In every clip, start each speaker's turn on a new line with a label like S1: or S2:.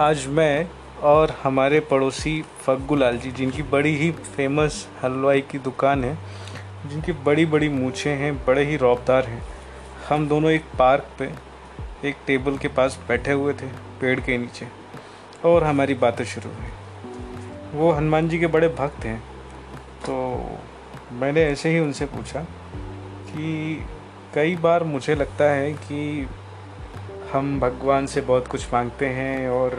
S1: आज मैं और हमारे पड़ोसी फग्गू लाल जी जिनकी बड़ी ही फ़ेमस हलवाई की दुकान है, जिनकी बड़ी बड़ी मूछें हैं, बड़े ही रौबदार हैं, हम दोनों एक पार्क पे, एक टेबल के पास बैठे हुए थे, पेड़ के नीचे, और हमारी बातें शुरू हुई। वो हनुमान जी के बड़े भक्त हैं तो मैंने ऐसे ही उनसे पूछा कि कई बार मुझे लगता है कि हम भगवान से बहुत कुछ मांगते हैं और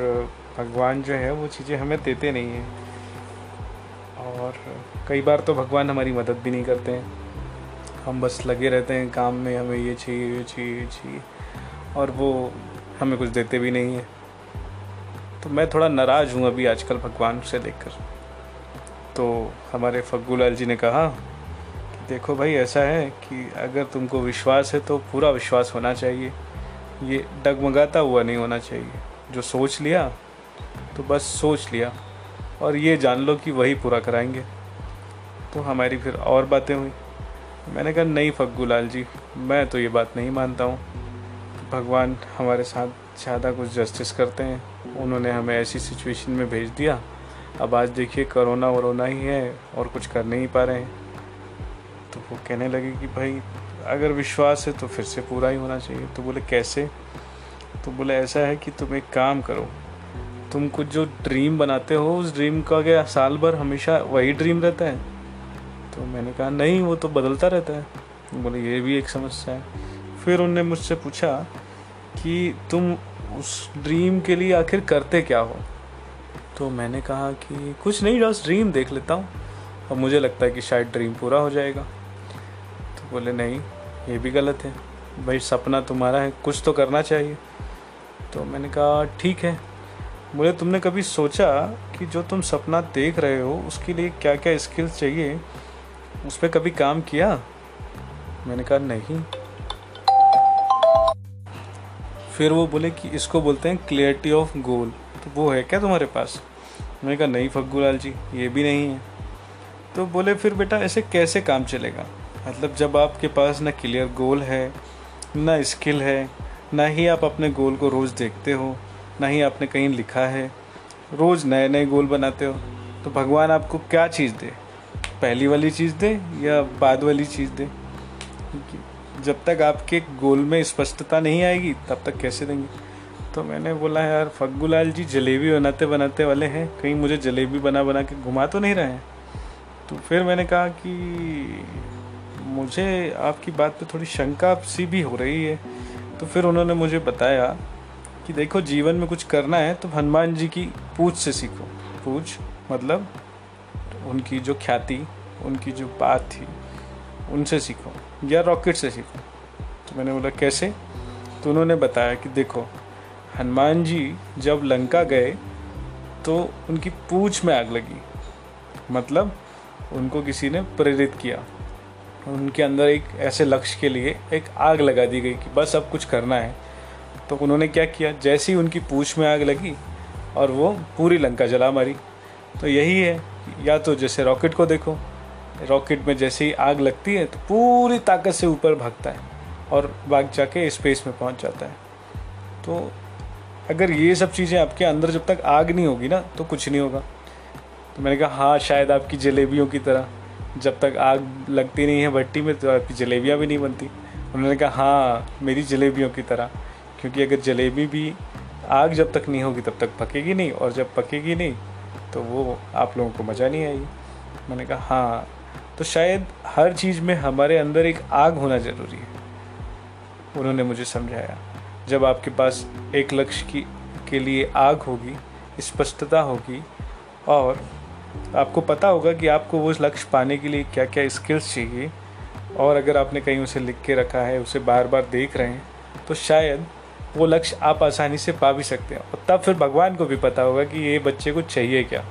S1: भगवान जो है वो चीज़ें हमें देते नहीं हैं। और कई बार तो भगवान हमारी मदद भी नहीं करते हैं। हम बस लगे रहते हैं काम में, हमें ये चाहिए ये चाहिए ये चाहिए, और वो हमें कुछ देते भी नहीं हैं। तो मैं थोड़ा नाराज़ हूँ अभी आजकल भगवान से देखकर। तो हमारे फग्गू लाल जी ने कहा देखो भाई ऐसा है कि अगर तुमको विश्वास है तो पूरा विश्वास होना चाहिए। ये डगमगाता हुआ नहीं होना चाहिए। जो सोच लिया तो बस सोच लिया। और ये जान लो कि वही पूरा कराएँगे। तो हमारी फिर और बातें हुई। मैंने कहा, नहीं फग्गू लाल जी, मैं तो ये बात नहीं मानता हूँ। भगवान हमारे साथ ज़्यादा कुछ जस्टिस करते हैं। उन्होंने हमें ऐसी सिचुएशन में भेज दिया। अब आज देखिए, करोना वरोना ही है और कुछ कर नहीं पा रहे हैं। तो वो कहने लगे कि, भाई अगर विश्वास है तो फिर से पूरा ही होना चाहिए। तो बोले, कैसे? तो बोले, ऐसा है कि तुम एक काम करो। तुम कुछ जो ड्रीम बनाते हो, उस ड्रीम का क्या साल भर हमेशा वही ड्रीम रहता है? तो मैंने कहा, नहीं, वो तो बदलता रहता है। बोले, ये भी एक समस्या है। फिर उनने मुझसे पूछा कि, तुम उस ड्रीम के लिए आखिर करते क्या हो? तो मैंने कहा कि, कुछ नहीं, बस ड्रीम देख लेता हूँ। और मुझे लगता है कि शायद ड्रीम पूरा हो जाएगा। तो बोले, नहीं, ये भी गलत है। भाई, सपना तुम्हारा है, कुछ तो करना चाहिए। तो मैंने कहा, ठीक है। बोले, तुमने कभी सोचा कि जो तुम सपना देख रहे हो, उसके लिए क्या क्या स्किल्स चाहिए? उस पर कभी काम किया? मैंने कहा, नहीं। फिर वो बोले कि, इसको बोलते हैं क्लियरिटी ऑफ़ गोल तो वो है क्या तुम्हारे पास? मैंने कहा, नहीं फग्गू लाल जी, ये भी नहीं है। तो बोले, फिर बेटा, ऐसे कैसे काम चलेगा? मतलब जब आपके पास ना क्लियर गोल है, ना स्किल है, ना ही आप अपने गोल को रोज़ देखते हो, ना ही आपने कहीं लिखा है, रोज़ नए नए गोल बनाते हो तो भगवान आपको क्या चीज़ दे? पहली वाली चीज़ दे या बाद वाली चीज़ दे? जब तक आपके गोल में स्पष्टता नहीं आएगी, तब तक कैसे देंगे? तो मैंने बोला, यार फग्गू लाल जी जलेबी बनाते बनाते वाले हैं, कहीं मुझे जलेबी बना बना के घुमा तो नहीं रहे हैं? तो फिर मैंने कहा कि मुझे आपकी बात पे थोड़ी शंका सी भी हो रही है। तो फिर उन्होंने मुझे बताया कि देखो, जीवन में कुछ करना है तो हनुमान जी की पूछ से सीखो। पूछ मतलब उनकी जो ख्याति, उनकी जो बात थी, उनसे सीखो या रॉकेट से सीखो। तो मैंने बोला, कैसे? तो उन्होंने बताया कि देखो, हनुमान जी जब लंका गए तो उनकी पूछ में आग लगी। मतलब उनको किसी ने प्रेरित किया। उनके अंदर एक ऐसे लक्ष्य के लिए एक आग लगा दी गई कि बस अब कुछ करना है। तो उन्होंने क्या किया? जैसे ही उनकी पूछ में आग लगी और वो पूरी लंका जला मारी। तो यही है या तो जैसे रॉकेट को देखो, रॉकेट में जैसे ही आग लगती है तो पूरी ताकत से ऊपर भागता है और भाग जाके स्पेस में पहुँच जाता है। तो अगर ये सब चीज़ें आपके अंदर जब तक आग नहीं होगी ना तो कुछ नहीं होगा। तो मैंने कहा हाँ शायद आपकी जलेबियों की तरह। जब तक आग लगती नहीं है भट्टी में तो आपकी जलेबियाँ भी नहीं बनती। उन्होंने कहा हाँ मेरी जलेबियों की तरह, क्योंकि अगर जलेबी भी आग जब तक नहीं होगी, तब तक पकेगी नहीं, और जब पकेगी नहीं तो वो आप लोगों को मज़ा नहीं आएगी। मैंने कहा हाँ तो शायद हर चीज़ में हमारे अंदर एक आग होना ज़रूरी है। उन्होंने मुझे समझाया, जब आपके पास एक लक्ष्य की, के लिए आग होगी, स्पष्टता होगी, और आपको पता होगा कि आपको वो लक्ष्य पाने के लिए क्या क्या स्किल्स चाहिए। और अगर आपने कहीं उसे लिख के रखा है, उसे बार बार देख रहे हैं तो शायद वो लक्ष्य आप आसानी से पा भी सकते हैं। और तब फिर भगवान को भी पता होगा कि ये बच्चे को चाहिए क्या।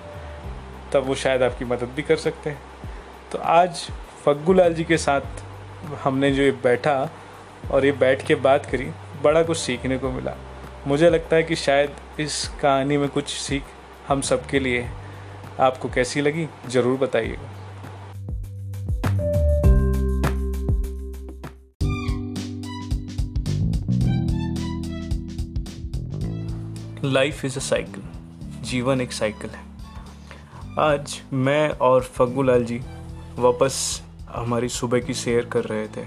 S1: तब वो शायद आपकी मदद भी कर सकते हैं। तो आज फग्गू लाल जी के साथ हमने जो ये बैठा और ये बैठ के बात करी, बड़ा कुछ सीखने को मिला। मुझे लगता है कि शायद इस कहानी में कुछ सीख हम सबके लिए आपको कैसी लगी, ज़रूर बताइएगा। लाइफ इज़ अ साइकिल जीवन एक साइकिल है। आज मैं और फग्गू लाल जी वापस हमारी सुबह की सैर कर रहे थे।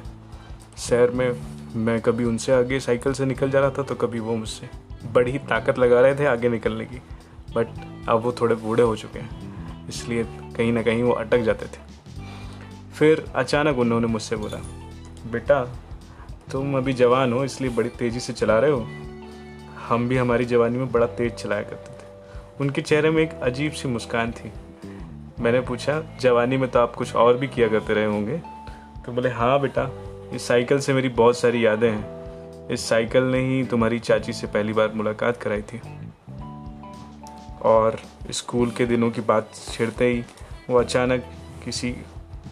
S1: सैर में मैं कभी उनसे आगे साइकिल से निकल जा रहा था तो कभी वो मुझसे बड़ी ताकत लगा रहे थे आगे निकलने की। बट अब वो थोड़े बूढ़े हो चुके हैं, इसलिए कहीं ना कहीं वो अटक जाते थे। फिर अचानक उन्होंने मुझसे बोला, बेटा, तुम अभी जवान हो, इसलिए बड़ी तेज़ी से चला रहे हो। हम भी हमारी जवानी में बड़ा तेज़ चलाया करते थे। उनके चेहरे में एक अजीब सी मुस्कान थी। मैंने पूछा, जवानी में तो आप कुछ और भी किया करते रहे होंगे? तो बोले हाँ बेटा, इस साइकिल से मेरी बहुत सारी यादें हैं। इस साइकिल ने ही तुम्हारी चाची से पहली बार मुलाकात कराई थी। और स्कूल के दिनों की बात छेड़ते ही वो अचानक किसी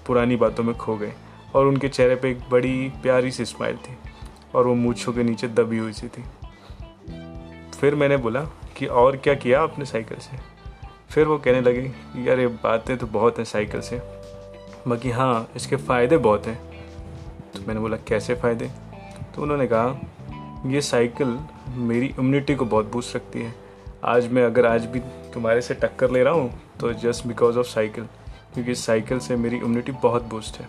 S1: पुरानी बातों में खो गए और उनके चेहरे पे एक बड़ी प्यारी सी स्माइल थी और वो मूछों के नीचे दबी हुई सी थी। फिर मैंने बोला कि और क्या किया आपने साइकिल से? फिर वो कहने लगे यार ये बातें तो बहुत हैं साइकिल से, बाकी हाँ इसके फ़ायदे बहुत हैं। तो मैंने बोला, कैसे फ़ायदे? तो उन्होंने कहा, ये साइकिल मेरी इम्यूनिटी को बहुत बूस्ट रखती है। आज मैं अगर आज भी तुम्हारे से टक्कर ले रहा हूँ तो जस्ट बिकॉज़ ऑफ़ साइकिल क्योंकि साइकिल से मेरी इम्यूनिटी बहुत बूस्ट है।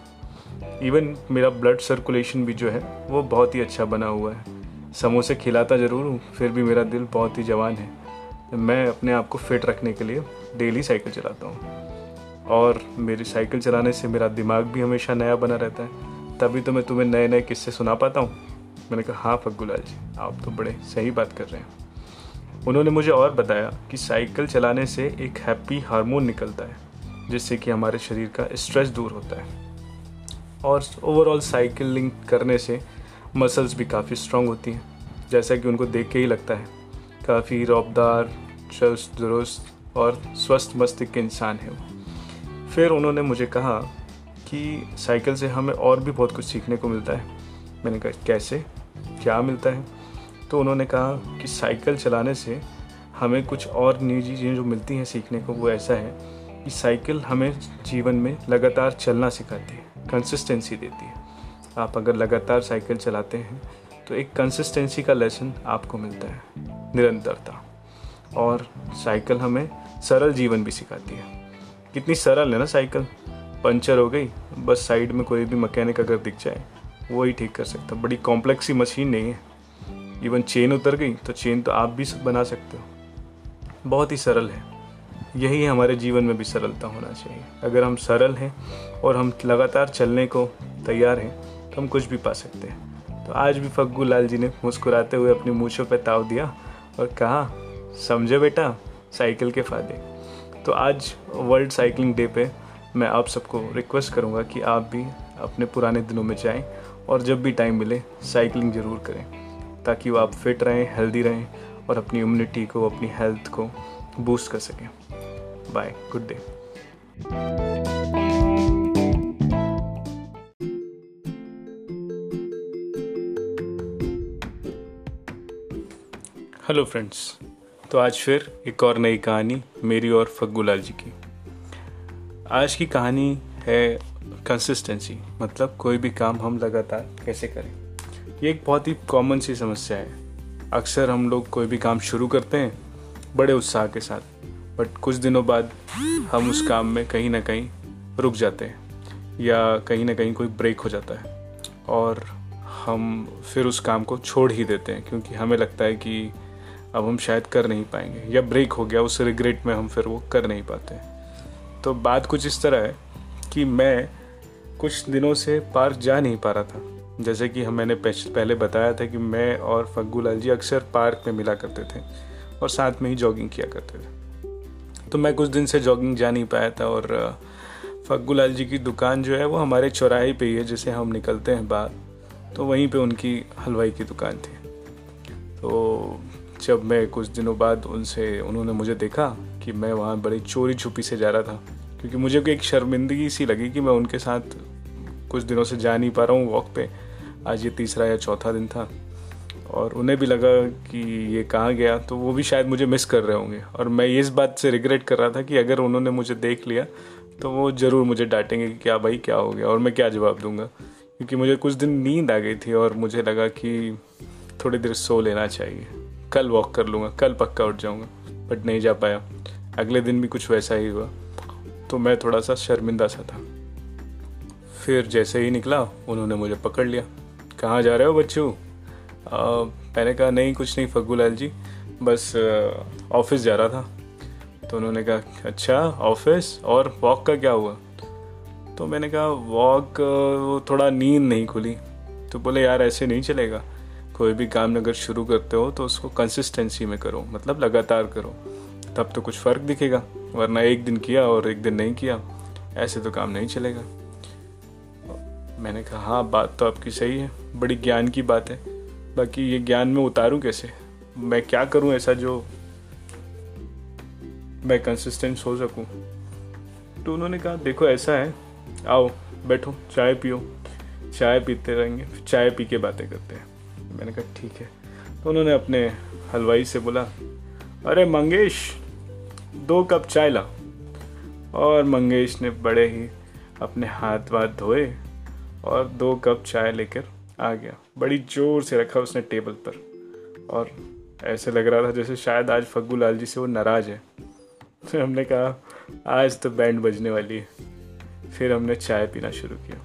S1: इवन मेरा ब्लड सर्कुलेशन भी जो है, वो बहुत ही अच्छा बना हुआ है। समोसे खिलाता ज़रूर हूँ, फिर भी मेरा दिल बहुत ही जवान है। मैं अपने आप को फिट रखने के लिए डेली साइकिल चलाता हूँ। और मेरी साइकिल चलाने से मेरा दिमाग भी हमेशा नया बना रहता है। तभी तो मैं तुम्हें नए नए किस्से सुना पाता हूँ। मैंने कहा हाँ फग्गुलाल जी, आप तो बड़े सही बात कर रहे हैं। उन्होंने मुझे और बताया कि साइकिल चलाने से एक हैप्पी हार्मोन निकलता है, जिससे कि हमारे शरीर का स्ट्रेस दूर होता है। और ओवरऑल साइकिलिंग करने से मसल्स भी काफ़ी स्ट्रांग होती हैं, जैसा कि उनको देख के ही लगता है। काफ़ी रौबदार, चुस्त, दुरुस्त और स्वस्थ मस्तिष्क इंसान है वो। फिर उन्होंने मुझे कहा कि साइकिल से हमें और भी बहुत कुछ सीखने को मिलता है। मैंने कहा, कैसे? क्या मिलता है? तो उन्होंने कहा कि साइकिल चलाने से हमें कुछ और नई चीज़ें जो मिलती हैं सीखने को, वो ऐसा है कि साइकिल हमें जीवन में लगातार चलना सिखाती है कंसिस्टेंसी देती है। आप अगर लगातार साइकिल चलाते हैं तो एक कंसिस्टेंसी का लेसन आपको मिलता है, निरंतरता। और साइकिल हमें सरल जीवन भी सिखाती है। कितनी सरल है ना साइकिल? पंचर हो गई, बस साइड में कोई भी मैकेनिक अगर दिख जाए वही ठीक कर सकता। बड़ी कॉम्प्लेक्स मशीन नहीं है। इवन चेन उतर गई तो चेन तो आप भी बना सकते हो। बहुत ही सरल है। यही हमारे जीवन में भी सरलता होना चाहिए। अगर हम सरल हैं और हम लगातार चलने को तैयार हैं तो हम कुछ भी पा सकते हैं। तो आज भी फग्गू लाल जी ने मुस्कुराते हुए अपनी मूछों पर ताव दिया और कहा, समझे बेटा, साइकिल के फ़ायदे। तो आज वर्ल्ड साइकिलिंग डे पे मैं आप सबको रिक्वेस्ट करूँगा कि आप भी अपने पुराने दिनों में जाएँ और जब भी टाइम मिले, साइकिलिंग ज़रूर करें। ताकि वो आप फिट रहें हेल्दी रहें और अपनी इम्यूनिटी को, अपनी हेल्थ को बूस्ट कर सकें। Bye good day hello friends तो आज फिर एक और नई कहानी मेरी और फग्गू लाल जी की। आज की कहानी है कंसिस्टेंसी मतलब कोई भी काम हम लगातार कैसे करें। ये एक बहुत ही कॉमन सी समस्या है। अक्सर हम लोग कोई भी काम शुरू करते हैं, बड़े उत्साह के साथ बट कुछ दिनों बाद हम उस काम में कहीं ना कहीं रुक जाते हैं, या कहीं ना कहीं कोई ब्रेक हो जाता है, और हम फिर उस काम को छोड़ ही देते हैं, क्योंकि हमें लगता है कि अब हम शायद कर नहीं पाएँगे, या ब्रेक हो गया, उस रिग्रेट में हम फिर वो कर नहीं पाते तो बात कुछ इस तरह है कि मैं कुछ दिनों से पार्क जा नहीं पा रहा था जैसे कि हम मैंने पहले बताया था कि मैं और फग्गू लाल जी अक्सर पार्क में मिला करते थे और साथ में ही जॉगिंग किया करते थे। तो मैं कुछ दिन से जॉगिंग जा नहीं पाया था और फग्गू लाल जी की दुकान जो है वो हमारे चौराहे पे ही है जैसे हम निकलते हैं बाहर। तो वहीं पे उनकी हलवाई की दुकान थी। तो जब मैं कुछ दिनों बाद उनसे, उन्होंने मुझे देखा कि मैं वहाँ बड़ी चोरी छुपी से जा रहा था, क्योंकि मुझे एक शर्मिंदगी सी लगी कि मैं उनके साथ कुछ दिनों से जा नहीं पा रहा हूँ वॉक पे आज ये तीसरा या चौथा दिन था और उन्हें भी लगा कि ये कहाँ गया तो वो भी शायद मुझे मिस कर रहे होंगे। और मैं इस बात से रिग्रेट कर रहा था कि अगर उन्होंने मुझे देख लिया तो वो ज़रूर मुझे डांटेंगे कि क्या भाई, क्या हो गया और मैं क्या जवाब दूँगा। क्योंकि मुझे कुछ दिन नींद आ गई थी और मुझे लगा कि थोड़ी देर सो लेना चाहिए। कल वॉक कर लूँगा, कल पक्का उठ जाऊँगा बट नहीं जा पाया। अगले दिन भी कुछ वैसा ही हुआ तो मैं थोड़ा सा शर्मिंदा सा था। फिर जैसे ही निकला, उन्होंने मुझे पकड़ लिया। कहाँ जा रहे हो बच्चू? मैंने कहा, नहीं, कुछ नहीं, फग्गू लाल जी। बस ऑफ़िस जा रहा था। तो उन्होंने कहा अच्छा ऑफ़िस? और वॉक का क्या हुआ? तो मैंने कहा, वॉक वो थोड़ा नींद नहीं खुली। तो बोले, यार, ऐसे नहीं चलेगा। कोई भी काम अगर शुरू करते हो तो उसको कंसिस्टेंसी में करो मतलब लगातार करो। तब तो कुछ फ़र्क दिखेगा, वरना एक दिन किया और एक दिन नहीं किया, ऐसे तो काम नहीं चलेगा। मैंने कहा हाँ बात तो आपकी सही है, बड़ी ज्ञान की बात है। बाकी ये ज्ञान में उतारूं कैसे? मैं क्या करूँ ऐसा जो मैं कंसिस्टेंट हो सकूँ? तो उन्होंने कहा, देखो, ऐसा है। आओ, बैठो, चाय पियो। चाय पीते रहेंगे चाय पी के बातें करते हैं। मैंने कहा, ठीक है। तो उन्होंने अपने हलवाई से बोला, अरे, मंगेश, दो कप चाय ला और मंगेश ने बड़े ही अपने हाथ वाथ धोए। और दो कप चाय लेकर आ गया। बड़ी ज़ोर से रखा उसने टेबल पर। और ऐसे लग रहा था जैसे शायद आज फग्गू लाल जी से वो नाराज़ है। तो हमने कहा, आज तो बैंड बजने वाली है। फिर हमने चाय पीना शुरू किया।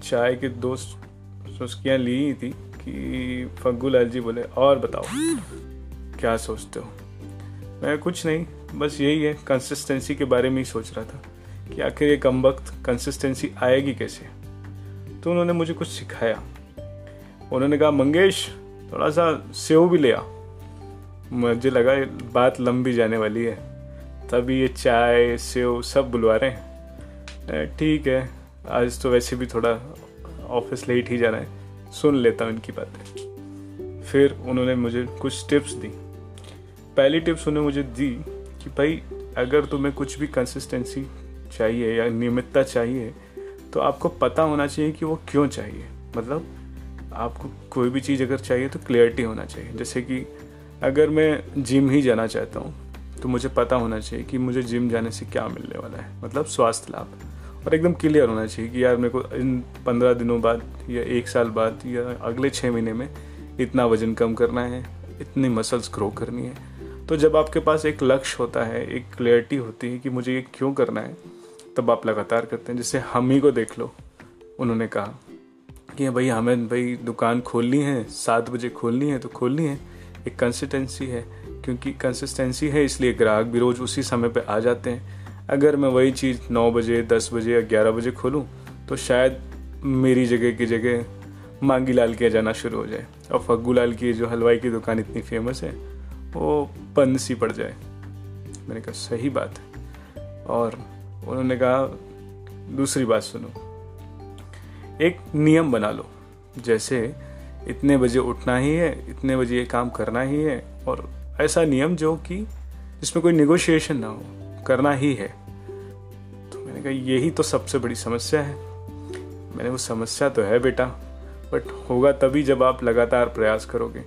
S1: चाय के दो सुस्कियाँ ली ही थी कि फग्गू लाल जी बोले, और बताओ, क्या सोचते हो? मैं कुछ नहीं, बस यही है कंसिस्टेंसी के बारे में ही सोच रहा था। कि आखिर ये कम वक्त कंसिस्टेंसी आएगी कैसे? तो उन्होंने मुझे कुछ सिखाया। उन्होंने कहा, मंगेश थोड़ा सा सेव भी लिया मुझे लगा बात लंबी जाने वाली है। तभी ये चाय, सेव सब बुलवा रहे हैं। ठीक है, आज तो वैसे भी थोड़ा ऑफ़िस लेट ही जाना है। सुन लेता हूँ इनकी बातें। फिर उन्होंने मुझे कुछ टिप्स दी। पहली टिप्स उन्होंने मुझे दी कि, भाई, अगर तुम्हें कुछ भी कंसिस्टेंसी चाहिए या नियमितता चाहिए तो आपको पता होना चाहिए कि वो क्यों चाहिए। मतलब आपको कोई भी चीज़ अगर चाहिए तो क्लियरिटी होना चाहिए। जैसे कि अगर मैं जिम ही जाना चाहता हूँ तो मुझे पता होना चाहिए कि मुझे जिम जाने से क्या मिलने वाला है। मतलब स्वास्थ्य लाभ। और एकदम क्लियर होना चाहिए कि यार मेरे को इन पंद्रह दिनों बाद या एक साल बाद या अगले छः महीने में इतना वज़न कम करना है, इतनी मसल्स ग्रो करनी है। तो जब आपके पास एक लक्ष्य होता है, एक क्लियरिटी होती है कि मुझे ये क्यों करना है तब आप लगातार करते हैं, जैसे हम ही को देख लो, उन्होंने कहा कि भाई, हमें भाई दुकान खोलनी है, सात बजे खोलनी है तो खोलनी है। एक कंसिस्टेंसी है, क्योंकि कंसिस्टेंसी है, इसलिए ग्राहक भी रोज़ उसी समय पर आ जाते हैं। अगर मैं वही चीज़ नौ बजे, दस बजे या ग्यारह बजे खोलूँ तो शायद मेरी जगह की जगह मांगी लाल किया जाना शुरू हो जाए, और फग्गू लाल की जो हलवाई की दुकान इतनी फ़ेमस है, वो बंद सी पड़ जाए। मैंने कहा, सही बात है। और उन्होंने कहा, दूसरी बात सुनो। एक नियम बना लो। जैसे इतने बजे उठना ही है, इतने बजे ये काम करना ही है, और ऐसा नियम जो कि जिसमें कोई निगोशिएशन ना हो, करना ही है। तो मैंने कहा, यही तो सबसे बड़ी समस्या है। मैंने वो समस्या तो है बेटा बट होगा तभी जब आप लगातार प्रयास करोगे।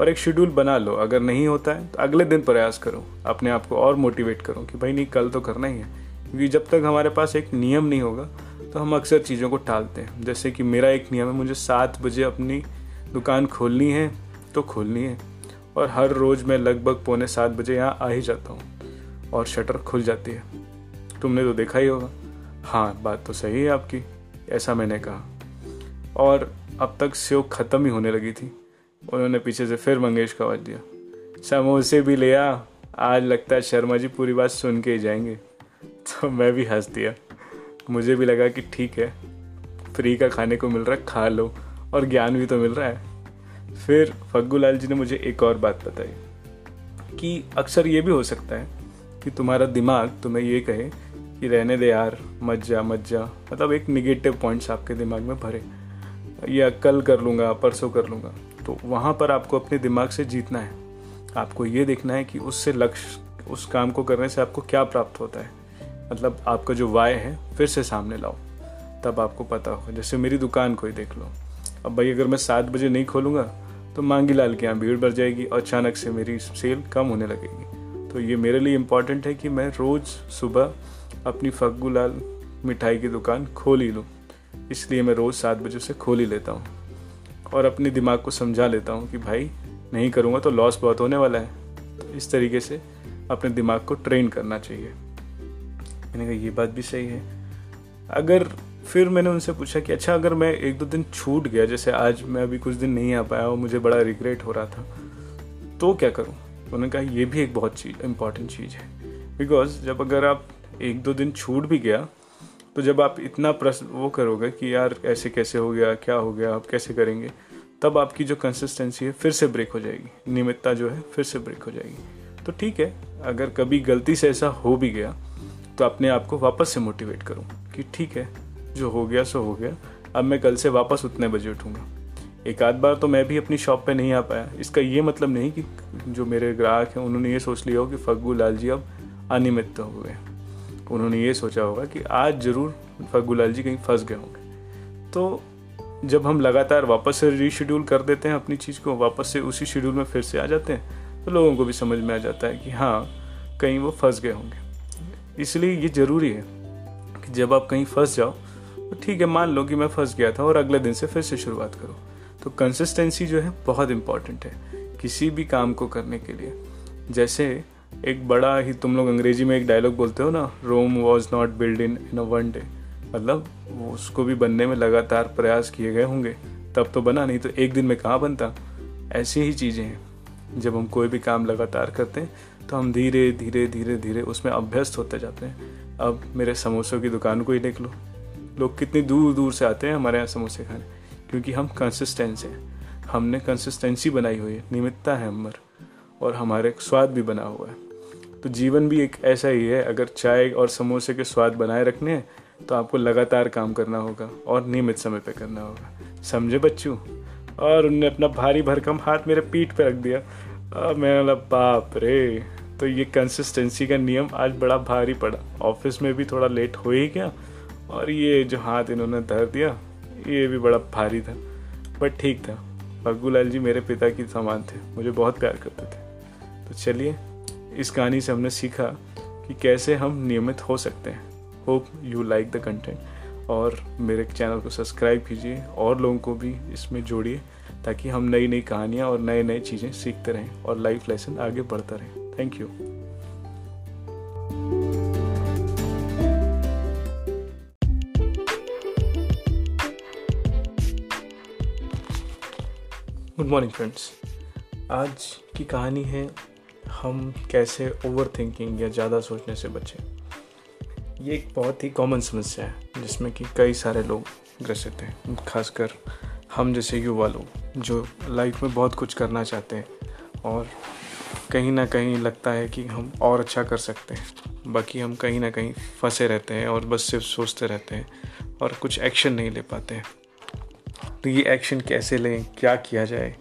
S1: और एक शेड्यूल बना लो, अगर नहीं होता है तो अगले दिन प्रयास करो। अपने आप को और मोटिवेट करो कि, भाई नहीं, कल तो करना ही है। क्योंकि जब तक हमारे पास एक नियम नहीं होगा तो हम अक्सर चीज़ों को टालते हैं। जैसे कि मेरा एक नियम है, मुझे सात बजे अपनी दुकान खोलनी है तो खोलनी है। और हर रोज़ मैं लगभग पौने सात बजे यहाँ आ ही जाता हूँ और शटर खुल जाती है। तुमने तो देखा ही होगा। हाँ बात तो सही है आपकी, ऐसा मैंने कहा। और अब तक सेव ख़त्म ही होने लगी थी। उन्होंने पीछे से फिर मंगेश का आवाज़ दिया। समोसे भी ले आ, आज लगता है शर्मा जी पूरी बात सुन के ही जाएँगे। तो मैं भी हंस दिया। मुझे भी लगा कि ठीक है फ्री का खाने को मिल रहा है, खा लो, और ज्ञान भी तो मिल रहा है। फिर फग्गू लाल जी ने मुझे एक और बात बताई कि अक्सर ये भी हो सकता है कि तुम्हारा दिमाग तुम्हें ये कहे कि रहने दे यार, मत जा मत जा। मतलब एक निगेटिव पॉइंट्स आपके दिमाग में भरे। या कल कर लूँगा, परसों कर लूँगा। तो वहाँ पर आपको अपने दिमाग से जीतना है। आपको ये देखना है कि उससे लक्ष्य, उस काम को करने से आपको क्या प्राप्त होता है। मतलब आपका जो वाय है, फिर से सामने लाओ। तब आपको पता होगा। जैसे मेरी दुकान को ही देख लो। अब भाई अगर मैं सात बजे नहीं खोलूँगा तो मांगी लाल के यहाँ भीड़ बढ़ जाएगी और अचानक से मेरी सेल कम होने लगेगी। तो ये मेरे लिए इंपॉर्टेंट है कि मैं रोज़ सुबह अपनी फग्गू लाल मिठाई की दुकान खोल ही लूँ। इसलिए मैं रोज़ सात बजे से खोल ही लेता हूँ। और अपने दिमाग को समझा लेता हूँ कि भाई, नहीं करूँगा तो लॉस बहुत होने वाला है। तो इस तरीके से अपने दिमाग को ट्रेन करना चाहिए। मैंने कहा ये बात भी सही है। अगर फिर मैंने उनसे पूछा कि अच्छा अगर मैं एक दो दिन छूट गया, जैसे आज मैं अभी कुछ दिन नहीं आ पाया और मुझे बड़ा रिग्रेट हो रहा था तो क्या करूँ? उन्होंने कहा, ये भी एक बहुत चीज़ इंपॉर्टेंट चीज़ है। बिकॉज़ जब अगर आप एक दो दिन छूट भी गया तो जब आप इतना प्रश्न वो करोगे कि यार, ऐसे कैसे हो गया, क्या हो गया, आप कैसे करेंगे, तब आपकी जो कंसिस्टेंसी है, फिर से ब्रेक हो जाएगी। नियमितता जो है, फिर से ब्रेक हो जाएगी। तो ठीक है, अगर कभी गलती से ऐसा हो भी गया तो अपने आप को वापस से मोटिवेट करूँ कि ठीक है, जो हो गया, सो हो गया। अब मैं कल से वापस उतने बजे उठूँगा। एक आध बार तो मैं भी अपनी शॉप पे नहीं आ पाया। इसका ये मतलब नहीं कि जो मेरे ग्राहक हैं, उन्होंने ये सोच लिया हो कि फग्गू लाल जी अब अनियमित हो गए उन्होंने ये सोचा होगा कि आज ज़रूर फग्गू लाल जी कहीं फंस गए होंगे। तो जब हम लगातार वापस से रीशेड्यूल कर देते हैं अपनी चीज़ को, वापस से उसी शेड्यूल में फिर से आ जाते हैं तो लोगों को भी समझ में आ जाता है कि हाँ कहीं वो फंस गए होंगे। इसलिए ये ज़रूरी है कि जब आप कहीं फंस जाओ तो ठीक है, मान लो कि मैं फंस गया था और अगले दिन से फिर से शुरुआत करो। तो कंसिस्टेंसी जो है बहुत इंपॉर्टेंट है किसी भी काम को करने के लिए। जैसे एक बड़ा ही तुम लोग अंग्रेज़ी में एक डायलॉग बोलते हो ना Rome was not build in in a one day मतलब उसको भी बनने में लगातार प्रयास किए गए होंगे। तब तो बना, नहीं तो एक दिन में कहाँ बनता? ऐसी ही चीज़ें हैं। जब हम कोई भी काम लगातार करते हैं तो हम धीरे धीरे धीरे धीरे उसमें अभ्यस्त होते जाते हैं। अब मेरे समोसों की दुकान को ही देख लो। लोग कितनी दूर दूर से आते हैं हमारे यहाँ समोसे खाने, क्योंकि हम कंसिस्टेंस हैं। हमने कंसिस्टेंसी बनाई हुई है, नियमितता है हमार, और हमारे स्वाद भी बना हुआ है। तो जीवन भी एक ऐसा ही है, अगर चाय और समोसे के स्वाद बनाए रखने हैं तो आपको लगातार काम करना होगा, और नियमित समय पर करना होगा। समझे बच्चों? और उनने अपना भारी भरकम हाथ मेरे पीठ पर रख दिया। मैं बोला बाप रे। तो ये कंसिस्टेंसी का नियम आज बड़ा भारी पड़ा। ऑफ़िस में भी थोड़ा लेट हो ही गया, और ये जो हाथ इन्होंने धर दिया, ये भी बड़ा भारी था। बट ठीक था। भग्गू लाल जी मेरे पिता की समान थे। मुझे बहुत प्यार करते थे। तो चलिए, इस कहानी से हमने सीखा कि कैसे हम नियमित हो सकते हैं। Hope you like the content और मेरे चैनल को सब्सक्राइब कीजिए। और लोगों को भी इसमें जोड़िए। ताकि हम नई नई कहानियाँ और नए नए चीज़ें सीखते रहें और लाइफ लेसन आगे बढ़ता रहे। Thank you good morning friends आज की कहानी है, हम कैसे ओवर थिंकिंग या ज़्यादा सोचने से बचें। ये एक बहुत ही कॉमन समस्या है, जिसमें कि कई सारे लोग ग्रसित हैं, खासकर हम जैसे युवा लोग। जो लाइफ में बहुत कुछ करना चाहते हैं। और कहीं ना कहीं लगता है कि हम और अच्छा कर सकते हैं। बाकी हम कहीं ना कहीं फंसे रहते हैं और बस सिर्फ़ सोचते रहते हैं और कुछ एक्शन नहीं ले पाते हैं। तो ये एक्शन कैसे लें, क्या किया जाए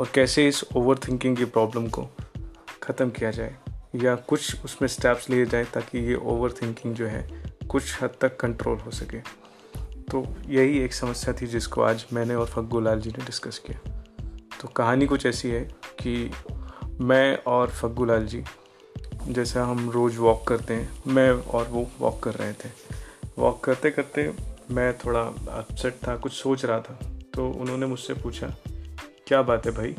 S1: और कैसे इस ओवर थिंकिंग की प्रॉब्लम को ख़त्म किया जाए? या कुछ उसमें स्टेप्स लिए जाए ताकि ये ओवर थिंकिंग जो है कुछ हद तक कंट्रोल हो सके। तो यही एक समस्या थी जिसको आज मैंने और फग्गू लाल जी ने डिस्कस किया। तो कहानी कुछ ऐसी है कि मैं और फग्गू लाल जी, जैसे हम रोज़ वॉक करते हैं, मैं और वो वॉक कर रहे थे। वॉक करते करते मैं थोड़ा अपसेट था, कुछ सोच रहा था। तो उन्होंने मुझसे पूछा, क्या बात है भाई?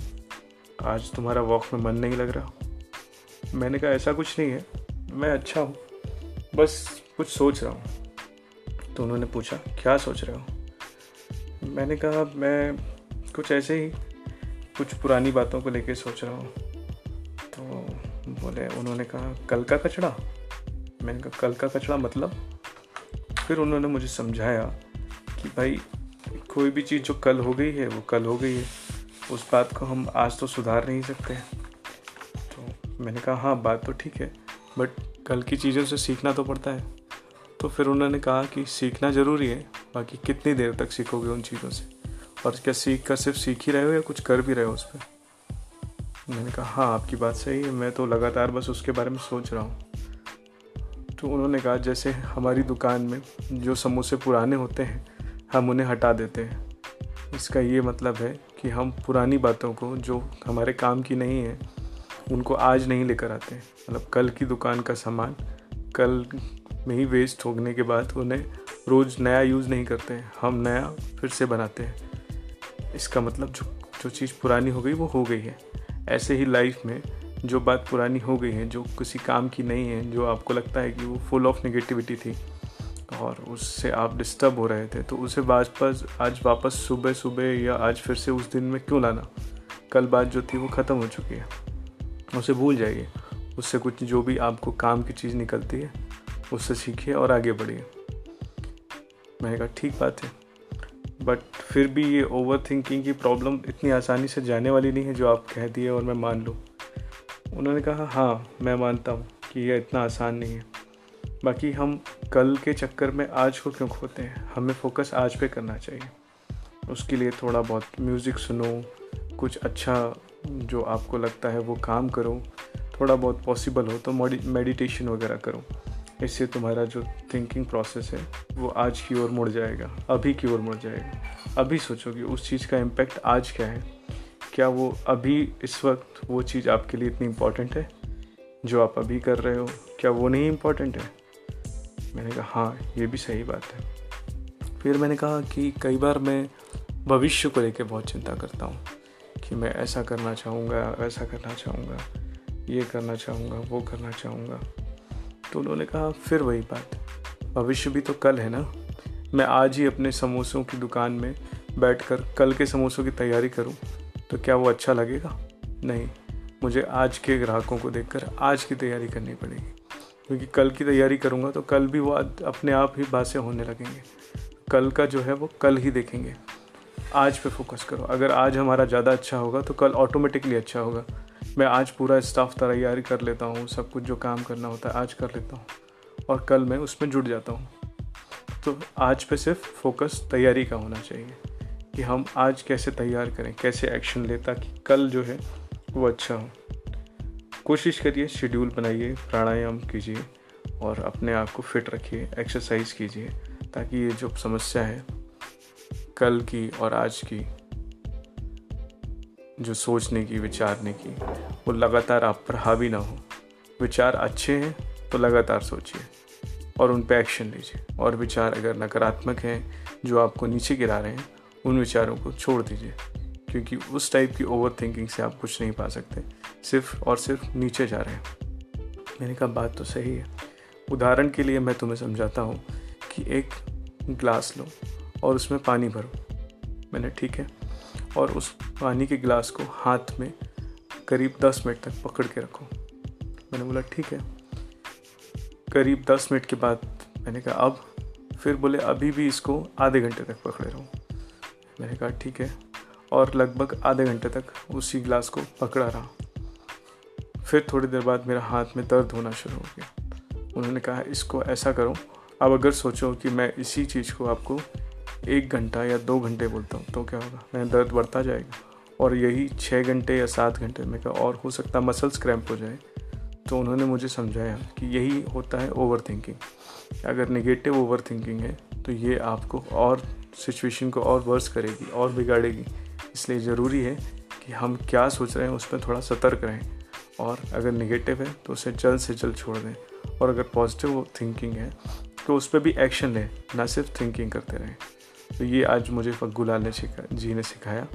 S1: आज तुम्हारा वॉक में मन नहीं लग रहा? मैंने कहा, ऐसा कुछ नहीं है, मैं अच्छा हूँ, बस कुछ सोच रहा हूँ। तो उन्होंने पूछा, क्या सोच रहे हो? मैंने कहा, मैं कुछ ऐसे ही, कुछ पुरानी बातों को लेके सोच रहा हूँ। तो बोले, उन्होंने कहा, कल का कचड़ा? मैंने कहा, कल का कचड़ा मतलब? फिर उन्होंने मुझे समझाया कि भाई, कोई भी चीज़ जो कल हो गई है, वो कल हो गई है। उस बात को हम आज तो सुधार नहीं सकते तो मैंने कहा हाँ बात तो ठीक है, बट कल की चीज़ों से सीखना तो पड़ता है। तो फिर उन्होंने कहा कि सीखना ज़रूरी है, बाकी कितनी देर तक सीखोगे उन चीज़ों से? और क्या सीख कर सिर्फ़ सीख ही रहे हो या कुछ कर भी रहे हो उस पर मैंने कहा हाँ आपकी बात सही है, मैं तो लगातार बस उसके बारे में सोच रहा हूँ। तो उन्होंने कहा, जैसे हमारी दुकान में जो समोसे पुराने होते हैं, हम उन्हें हटा देते हैं। इसका ये मतलब है कि हम पुरानी बातों को, जो हमारे काम की नहीं है, उनको आज नहीं लेकर आते मतलब कल की दुकान का सामान, कल में ही वेस्ट होने के बाद उन्हें रोज़ नया यूज़ नहीं करते हैं। हम नया फिर से बनाते हैं। इसका मतलब जो जो चीज़ पुरानी हो गई, वो हो गई है। ऐसे ही लाइफ में जो बात पुरानी हो गई है, जो किसी काम की नहीं है, जो आपको लगता है कि वो फुल ऑफ़ नेगेटिविटी थी, और उससे आप डिस्टर्ब हो रहे थे तो उसे वापस, आज वापस सुबह सुबह या आज फिर से उस दिन में क्यों लाना? कल बात जो थी वो ख़त्म हो चुकी है। उसे भूल जाइए। उससे कुछ जो भी आपको काम की चीज़ निकलती है उससे सीखिए और आगे बढ़िए। मैंने कहा, ठीक बात है। बट फिर भी ये ओवर थिंकिंग की प्रॉब्लम इतनी आसानी से जाने वाली नहीं है जो आप कह दिए और मैं मान लूँ। उन्होंने कहा हाँ मैं मानता हूँ कि यह इतना आसान नहीं है। बाकी हम कल के चक्कर में आज को क्यों खोते हैं? हमें फोकस आज पे करना चाहिए। उसके लिए थोड़ा बहुत म्यूज़िक सुनो, कुछ अच्छा जो आपको लगता है वो काम करो। थोड़ा बहुत पॉसिबल हो तो मेडिटेशन वगैरह करो। इससे तुम्हारा जो थिंकिंग प्रोसेस है, वो आज की ओर मुड़ जाएगा, अभी की ओर मुड़ जाएगा। अभी सोचोगे उस चीज़ का इम्पेक्ट आज क्या है। क्या वो अभी, इस वक्त वो चीज़ आपके लिए इतनी इम्पोर्टेंट है, जो आप अभी कर रहे हो? क्या वो नहीं इंपॉर्टेंट है? मैंने कहा हाँ ये भी सही बात है। फिर मैंने कहा कि कई बार मैं भविष्य को लेकर बहुत चिंता करता हूँ, कि मैं ऐसा करना चाहूँगा वैसा करना चाहूँगा, ये करना चाहूँगा, वो करना चाहूँगा। तो उन्होंने कहा, फिर वही बात। भविष्य भी तो कल है ना? मैं आज ही अपने समोसों की दुकान में बैठकर कल के समोसों की तैयारी करूँ तो क्या वो अच्छा लगेगा? नहीं, मुझे आज के ग्राहकों को देखकर आज की तैयारी करनी पड़ेगी। क्योंकि कल की तैयारी करूँगा तो कल भी वो अपने आप ही बातें होने लगेंगे। कल का जो है वो कल ही देखेंगे। आज पे फोकस करो। अगर आज हमारा ज़्यादा अच्छा होगा तो कल ऑटोमेटिकली अच्छा होगा। मैं आज पूरा स्टाफ तैयारी कर लेता हूँ, सब कुछ जो काम करना होता है आज कर लेता हूँ और कल मैं उसमें जुट जाता हूँ। तो आज पे सिर्फ़ फोकस तैयारी का होना चाहिए कि हम आज कैसे तैयार करें, कैसे एक्शन लें ताकि कल जो है वो अच्छा हो। कोशिश करिए शेड्यूल बनाइए, प्राणायाम कीजिए और अपने आप को फिट रखिए एक्सरसाइज कीजिए ताकि ये जो समस्या है कल की और आज की जो सोचने की, विचारने की, वो लगातार आप पर हावी ना हो। विचार अच्छे हैं तो लगातार सोचिए और उन पर एक्शन लीजिए। और विचार अगर नकारात्मक हैं, जो आपको नीचे गिरा रहे हैं, उन विचारों को छोड़ दीजिए। क्योंकि उस टाइप की ओवर थिंकिंग से आप कुछ नहीं पा सकते। सिर्फ़ और सिर्फ़ नीचे जा रहे हैं। मैंने कहा, बात तो सही है। उदाहरण के लिए मैं तुम्हें समझाता हूँ कि एक ग्लास लो और उसमें पानी भरो। मैंने, ठीक है। और उस पानी के गिलास को हाथ में करीब दस मिनट तक पकड़ के रखो। मैंने बोला, ठीक है। करीब दस मिनट के बाद मैंने कहा, अब। फिर बोले, अभी भी इसको आधे घंटे तक पकड़े रहो। मैंने कहा, ठीक है। और लगभग आधे घंटे तक उसी गिलास को पकड़ा रहा। फिर थोड़ी देर बाद मेरा हाथ में दर्द होना शुरू हो गया। उन्होंने कहा, इसको ऐसा करो। अब अगर सोचो कि मैं इसी चीज़ को आपको एक घंटा या दो घंटे बोलता हूँ तो क्या होगा? मेरा दर्द बढ़ता जाएगा। और यही छः घंटे या सात घंटे, में क्या और हो सकता मसल्स क्रैम्प हो जाए? तो उन्होंने मुझे समझाया कि यही होता है ओवर थिंकिंग अगर नेगेटिव ओवर थिंकिंग है तो ये आपको और सिचुएशन को और वर्स करेगी, और बिगाड़ेगी। इसलिए ज़रूरी है कि हम क्या सोच रहे हैं, उस पर थोड़ा सतर्क रहें। और अगर नेगेटिव है तो उसे जल्द से जल्द छोड़ दें। और अगर पॉजिटिव थिंकिंग है तो उस पर भी एक्शन लें, ना सिर्फ़ थिंकिंग करते रहें। तो ये आज मुझे फग्गू लाल ने सिखा, जी ने सिखाया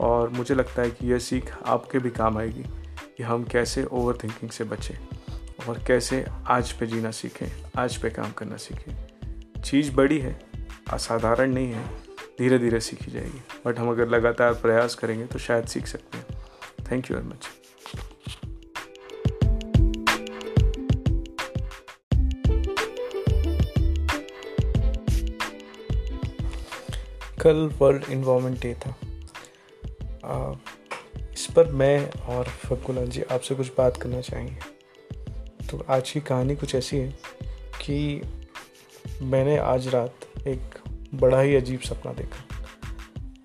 S1: और मुझे लगता है कि यह सीख आपके भी काम आएगी कि हम कैसे ओवर थिंकिंग से बचें और कैसे आज पे जीना सीखें, आज पे काम करना सीखें। चीज़ बड़ी है, असाधारण नहीं है धीरे धीरे सीखी जाएगी। बट हम अगर लगातार प्रयास करेंगे तो शायद सीख सकते हैं। थैंक यू वेरी मच कल वर्ल्ड इन्वामेंट डे था। आ, इस पर मैं और फकुलाल जी आपसे कुछ बात करना चाहेंगे। तो आज की कहानी कुछ ऐसी है कि मैंने आज रात एक बड़ा ही अजीब सपना देखा।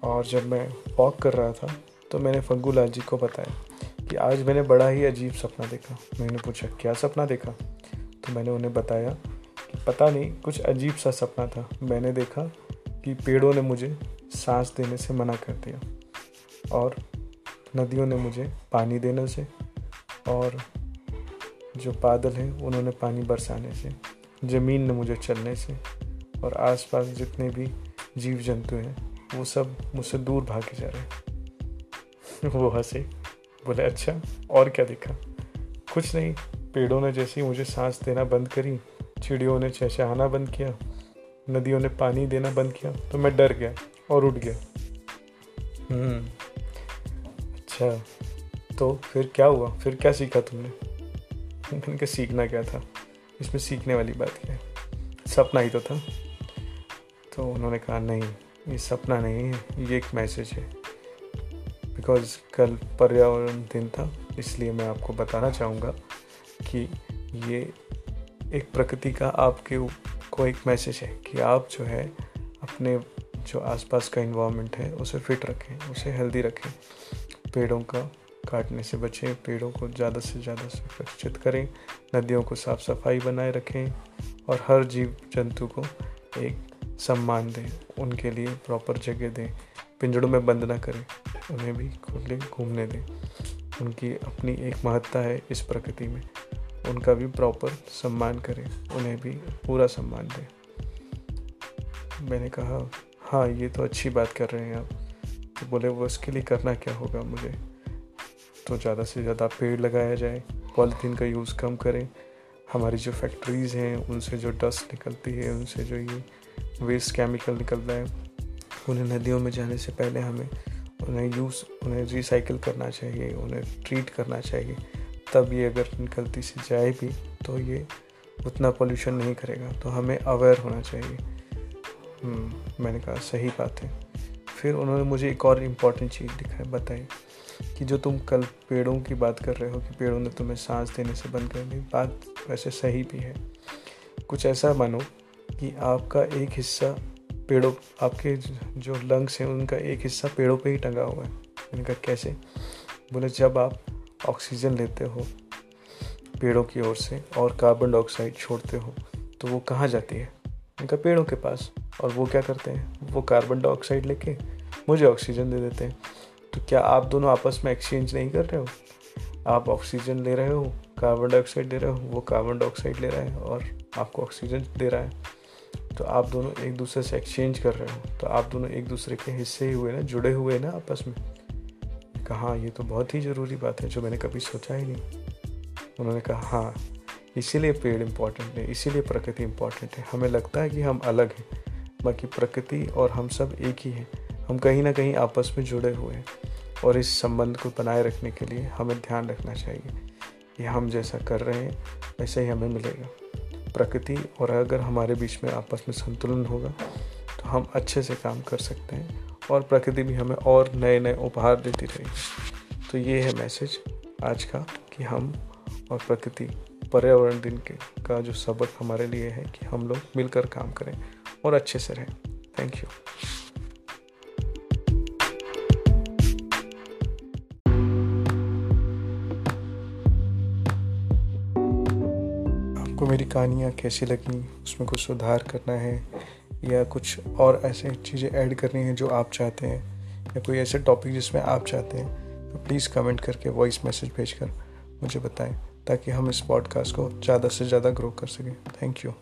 S1: और जब मैं वॉक कर रहा था तो मैंने फग्गू लाल जी को बताया कि आज मैंने बड़ा ही अजीब सपना देखा। मैंने पूछा क्या सपना देखा? तो मैंने उन्हें बताया कि पता नहीं कुछ अजीब सा सपना था। मैंने देखा कि पेड़ों ने मुझे सांस देने से मना कर दिया और नदियों ने मुझे पानी देने से और जो बादल हैं उन्होंने पानी बरसाने से, ज़मीन ने मुझे चलने से और आसपास जितने भी जीव जंतु हैं, वो सब मुझसे दूर भागे जा रहे हैं। वो हंसे, बोले अच्छा और क्या देखा? कुछ नहीं, पेड़ों ने जैसे ही मुझे सांस देना बंद करी, चिड़ियों ने चहचहाना बंद किया नदियों ने पानी देना बंद किया तो मैं डर गया और उठ गया। हम्म अच्छा तो फिर क्या हुआ? फिर क्या सीखा तुमने? मैंने सीखना क्या था? इसमें सीखने वाली बात क्या है? सपना ही तो था। तो उन्होंने कहा, नहीं, ये सपना नहीं है, ये एक मैसेज है। बिकॉज़ कल पर्यावरण दिन था, इसलिए मैं आपको बताना चाहूँगा कि ये एक प्रकृति का आपके को एक मैसेज है कि आप जो है अपने जो आसपास का इन्वायरमेंट है, उसे फिट रखें, उसे हेल्दी रखें। पेड़ों का काटने से बचें, पेड़ों को ज़्यादा से ज़्यादा सुरक्षित करें, नदियों को साफ़ सफ़ाई बनाए रखें और हर जीव जंतु को एक सम्मान दें, उनके लिए प्रॉपर जगह दें पिंजड़ों में बंद ना करें, उन्हें भी खुले घूमने दें। उनकी अपनी एक महत्ता है इस प्रकृति में। उनका भी प्रॉपर सम्मान करें, उन्हें भी पूरा सम्मान दें। मैंने कहा हाँ ये तो अच्छी बात कर रहे हैं आप। तो बोले, वो इसके लिए करना क्या होगा मुझे? तो ज़्यादा से ज़्यादा पेड़ लगाया जाए, पॉलीथीन का यूज़ कम करें। हमारी जो फैक्ट्रीज़ हैं, उनसे जो डस्ट निकलती है, उनसे जो ये वेस्ट केमिकल निकलता है, उन्हें नदियों में जाने से पहले हमें उन्हें यूज़ उन्हें रिसाइकिल करना चाहिए, उन्हें ट्रीट करना चाहिए। तब ये अगर गलती से जाए भी तो ये उतना पोल्यूशन नहीं करेगा। तो हमें अवेयर होना चाहिए। हम्म, मैंने कहा सही बात है। फिर उन्होंने मुझे एक और इंपॉर्टेंट चीज़ दिखाई बताई कि जो तुम कल पेड़ों की बात कर रहे हो कि पेड़ों ने तुम्हें सांस देने से बंद कर दी बात वैसे सही भी है। कुछ ऐसा मानो कि आपका एक हिस्सा पेड़ों आपके जो लंग्स हैं उनका एक हिस्सा पेड़ों पे ही टंगा हुआ है। मैंने कहा कैसे? बोले जब आप ऑक्सीजन लेते हो, पेड़ों की ओर से और कार्बन डाइऑक्साइड छोड़ते हो तो वो कहाँ जाती है? उनका पेड़ों के पास। और वो क्या करते हैं? वो कार्बन डाइऑक्साइड लेके मुझे ऑक्सीजन दे देते हैं। तो क्या आप दोनों आपस में एक्सचेंज नहीं कर रहे हो? आप ऑक्सीजन ले रहे हो कार्बन डाइऑक्साइड दे रहे हो, वो कार्बन डाइऑक्साइड ले रहा है और आपको ऑक्सीजन दे रहा है। तो आप दोनों एक दूसरे से एक्सचेंज कर रहे हो। तो आप दोनों एक दूसरे के हिस्से ही हुए ना, जुड़े हुए ना आपस में? कहा हाँ ये तो बहुत ही ज़रूरी बात है, जो मैंने कभी सोचा ही नहीं। उन्होंने कहा हाँ इसीलिए पेड़ इंपॉर्टेंट है, इसीलिए प्रकृति इंपॉर्टेंट है। हमें लगता है कि हम अलग हैं, बाकी प्रकृति और हम सब एक ही हैं। हम कहीं ना कहीं आपस में जुड़े हुए हैं और इस संबंध को बनाए रखने के लिए हमें ध्यान रखना चाहिए कि हम जैसा कर रहे हैं, वैसे ही हमें मिलेगा। प्रकृति और अगर हमारे बीच में आपस में संतुलन होगा तो हम अच्छे से काम कर सकते हैं और प्रकृति भी हमें और नए नए उपहार देती रही। तो ये है मैसेज आज का कि हम और प्रकृति पर्यावरण दिन के, का जो सबक हमारे लिए है कि हम लोग मिलकर काम करें और अच्छे से रहें। थैंक यू आपको मेरी कहानियाँ कैसी लगी? उसमें कुछ सुधार करना है? या कुछ और ऐसे चीज़ें ऐड करनी है जो आप चाहते हैं, या कोई ऐसे टॉपिक जिसमें आप चाहते हैं तो प्लीज़ कमेंट करके वॉइस मैसेज भेज मुझे बताएँ, ताकि हम इस पॉडकास्ट को ज़्यादा से ज़्यादा ग्रो कर सकें। Thank you